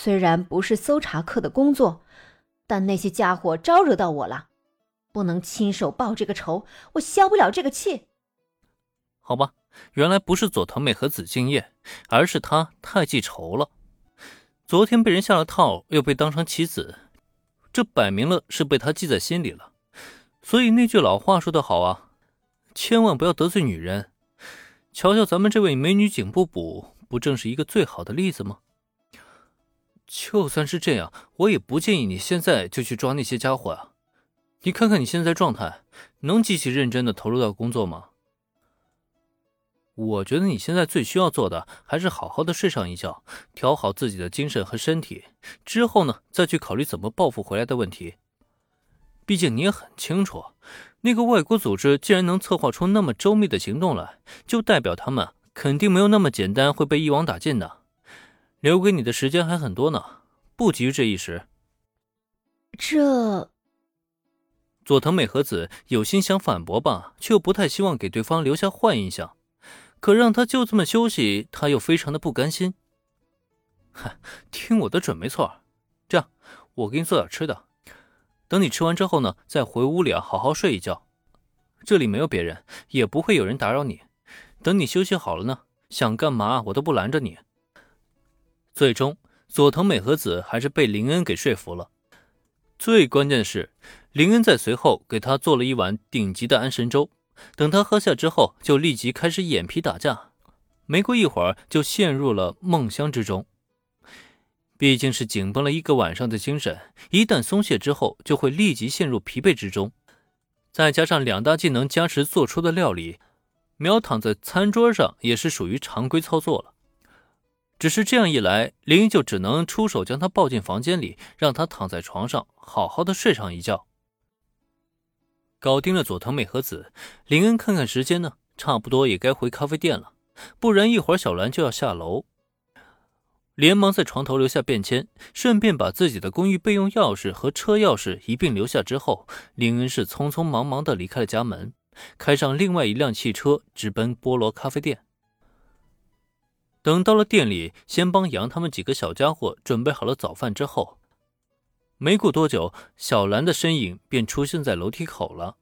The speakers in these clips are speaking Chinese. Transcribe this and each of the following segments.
虽然不是搜查课的工作，但那些家伙招惹到我了，不能亲手报这个仇，我消不了这个气。好吧，原来不是佐藤美和子敬业，而是他太记仇了。昨天被人下了套，又被当成棋子，这摆明了是被他记在心里了。所以那句老话说得好啊，千万不要得罪女人。瞧瞧咱们这位美女警部补，不正是一个最好的例子吗？就算是这样，我也不建议你现在就去抓那些家伙啊！你看看你现在状态，能极其认真的投入到工作吗？我觉得你现在最需要做的，还是好好的睡上一觉，调好自己的精神和身体，之后呢，再去考虑怎么报复回来的问题。毕竟你也很清楚，那个外国组织既然能策划出那么周密的行动来，就代表他们肯定没有那么简单会被一网打尽的。留给你的时间还很多呢，不急于这一时。这，佐藤美和子有心想反驳吧，却又不太希望给对方留下坏印象。可让他就这么休息，他又非常的不甘心。嗨，听我的准没错。这样，我给你做点吃的。等你吃完之后呢，再回屋里啊，好好睡一觉。这里没有别人，也不会有人打扰你。等你休息好了呢，想干嘛我都不拦着你。最终，佐藤美和子还是被林恩给说服了。最关键的是，林恩在随后给他做了一碗顶级的安神粥。等他喝下之后，就立即开始眼皮打架。没过一会儿，就陷入了梦乡之中。毕竟是紧绷了一个晚上的精神，一旦松懈之后，就会立即陷入疲惫之中。再加上两大技能加持做出的料理，秒躺在餐桌上也是属于常规操作了。只是这样一来，林一就只能出手将他抱进房间里，让他躺在床上好好的睡上一觉。搞定了佐藤美和子，林恩看看时间呢，差不多也该回咖啡店了，不然一会儿小兰就要下楼。连忙在床头留下便签，顺便把自己的公寓备用钥匙和车钥匙一并留下之后，林恩是匆匆忙忙的离开了家门，开上另外一辆汽车，直奔菠萝咖啡店。等到了店里，先帮杨他们几个小家伙准备好了早饭之后，没过多久，小兰的身影便出现在楼梯口了。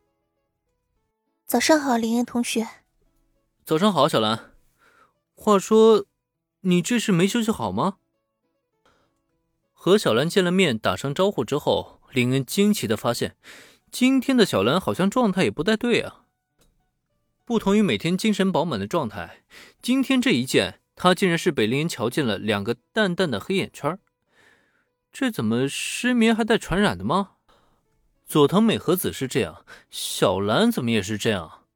早上好，林恩同学。早上好，小兰。话说，你这是没休息好吗？和小兰见了面，打声招呼之后，林恩惊奇的发现，今天的小兰好像状态也不太对啊。不同于每天精神饱满的状态，今天这一见。他竟然是被林恩瞧见了两个淡淡的黑眼圈，这怎么失眠还带传染的吗？佐藤美和子是这样，小兰怎么也是这样？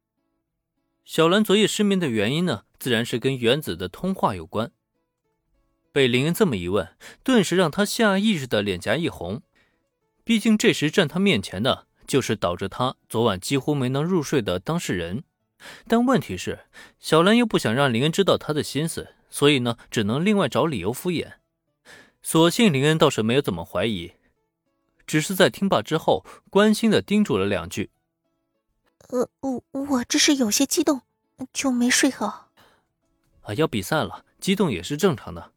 小兰昨夜失眠的原因呢？自然是跟原子的通话有关。被林恩这么一问，顿时让他下意识的脸颊一红。毕竟这时站他面前的，就是导致他昨晚几乎没能入睡的当事人。但问题是，小兰又不想让林恩知道她的心思，所以呢，只能另外找理由敷衍。所幸林恩倒是没有怎么怀疑，只是在听罢之后，关心的叮嘱了两句：“呃，我我这是有些激动，就没睡好。”啊，要比赛了，激动也是正常的。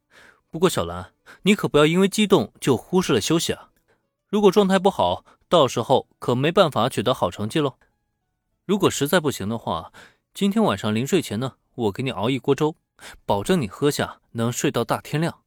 不过小兰，你可不要因为激动就忽视了休息啊！如果状态不好，到时候可没办法取得好成绩喽。如果实在不行的话，今天晚上临睡前呢，我给你熬一锅粥，保证你喝下能睡到大天亮。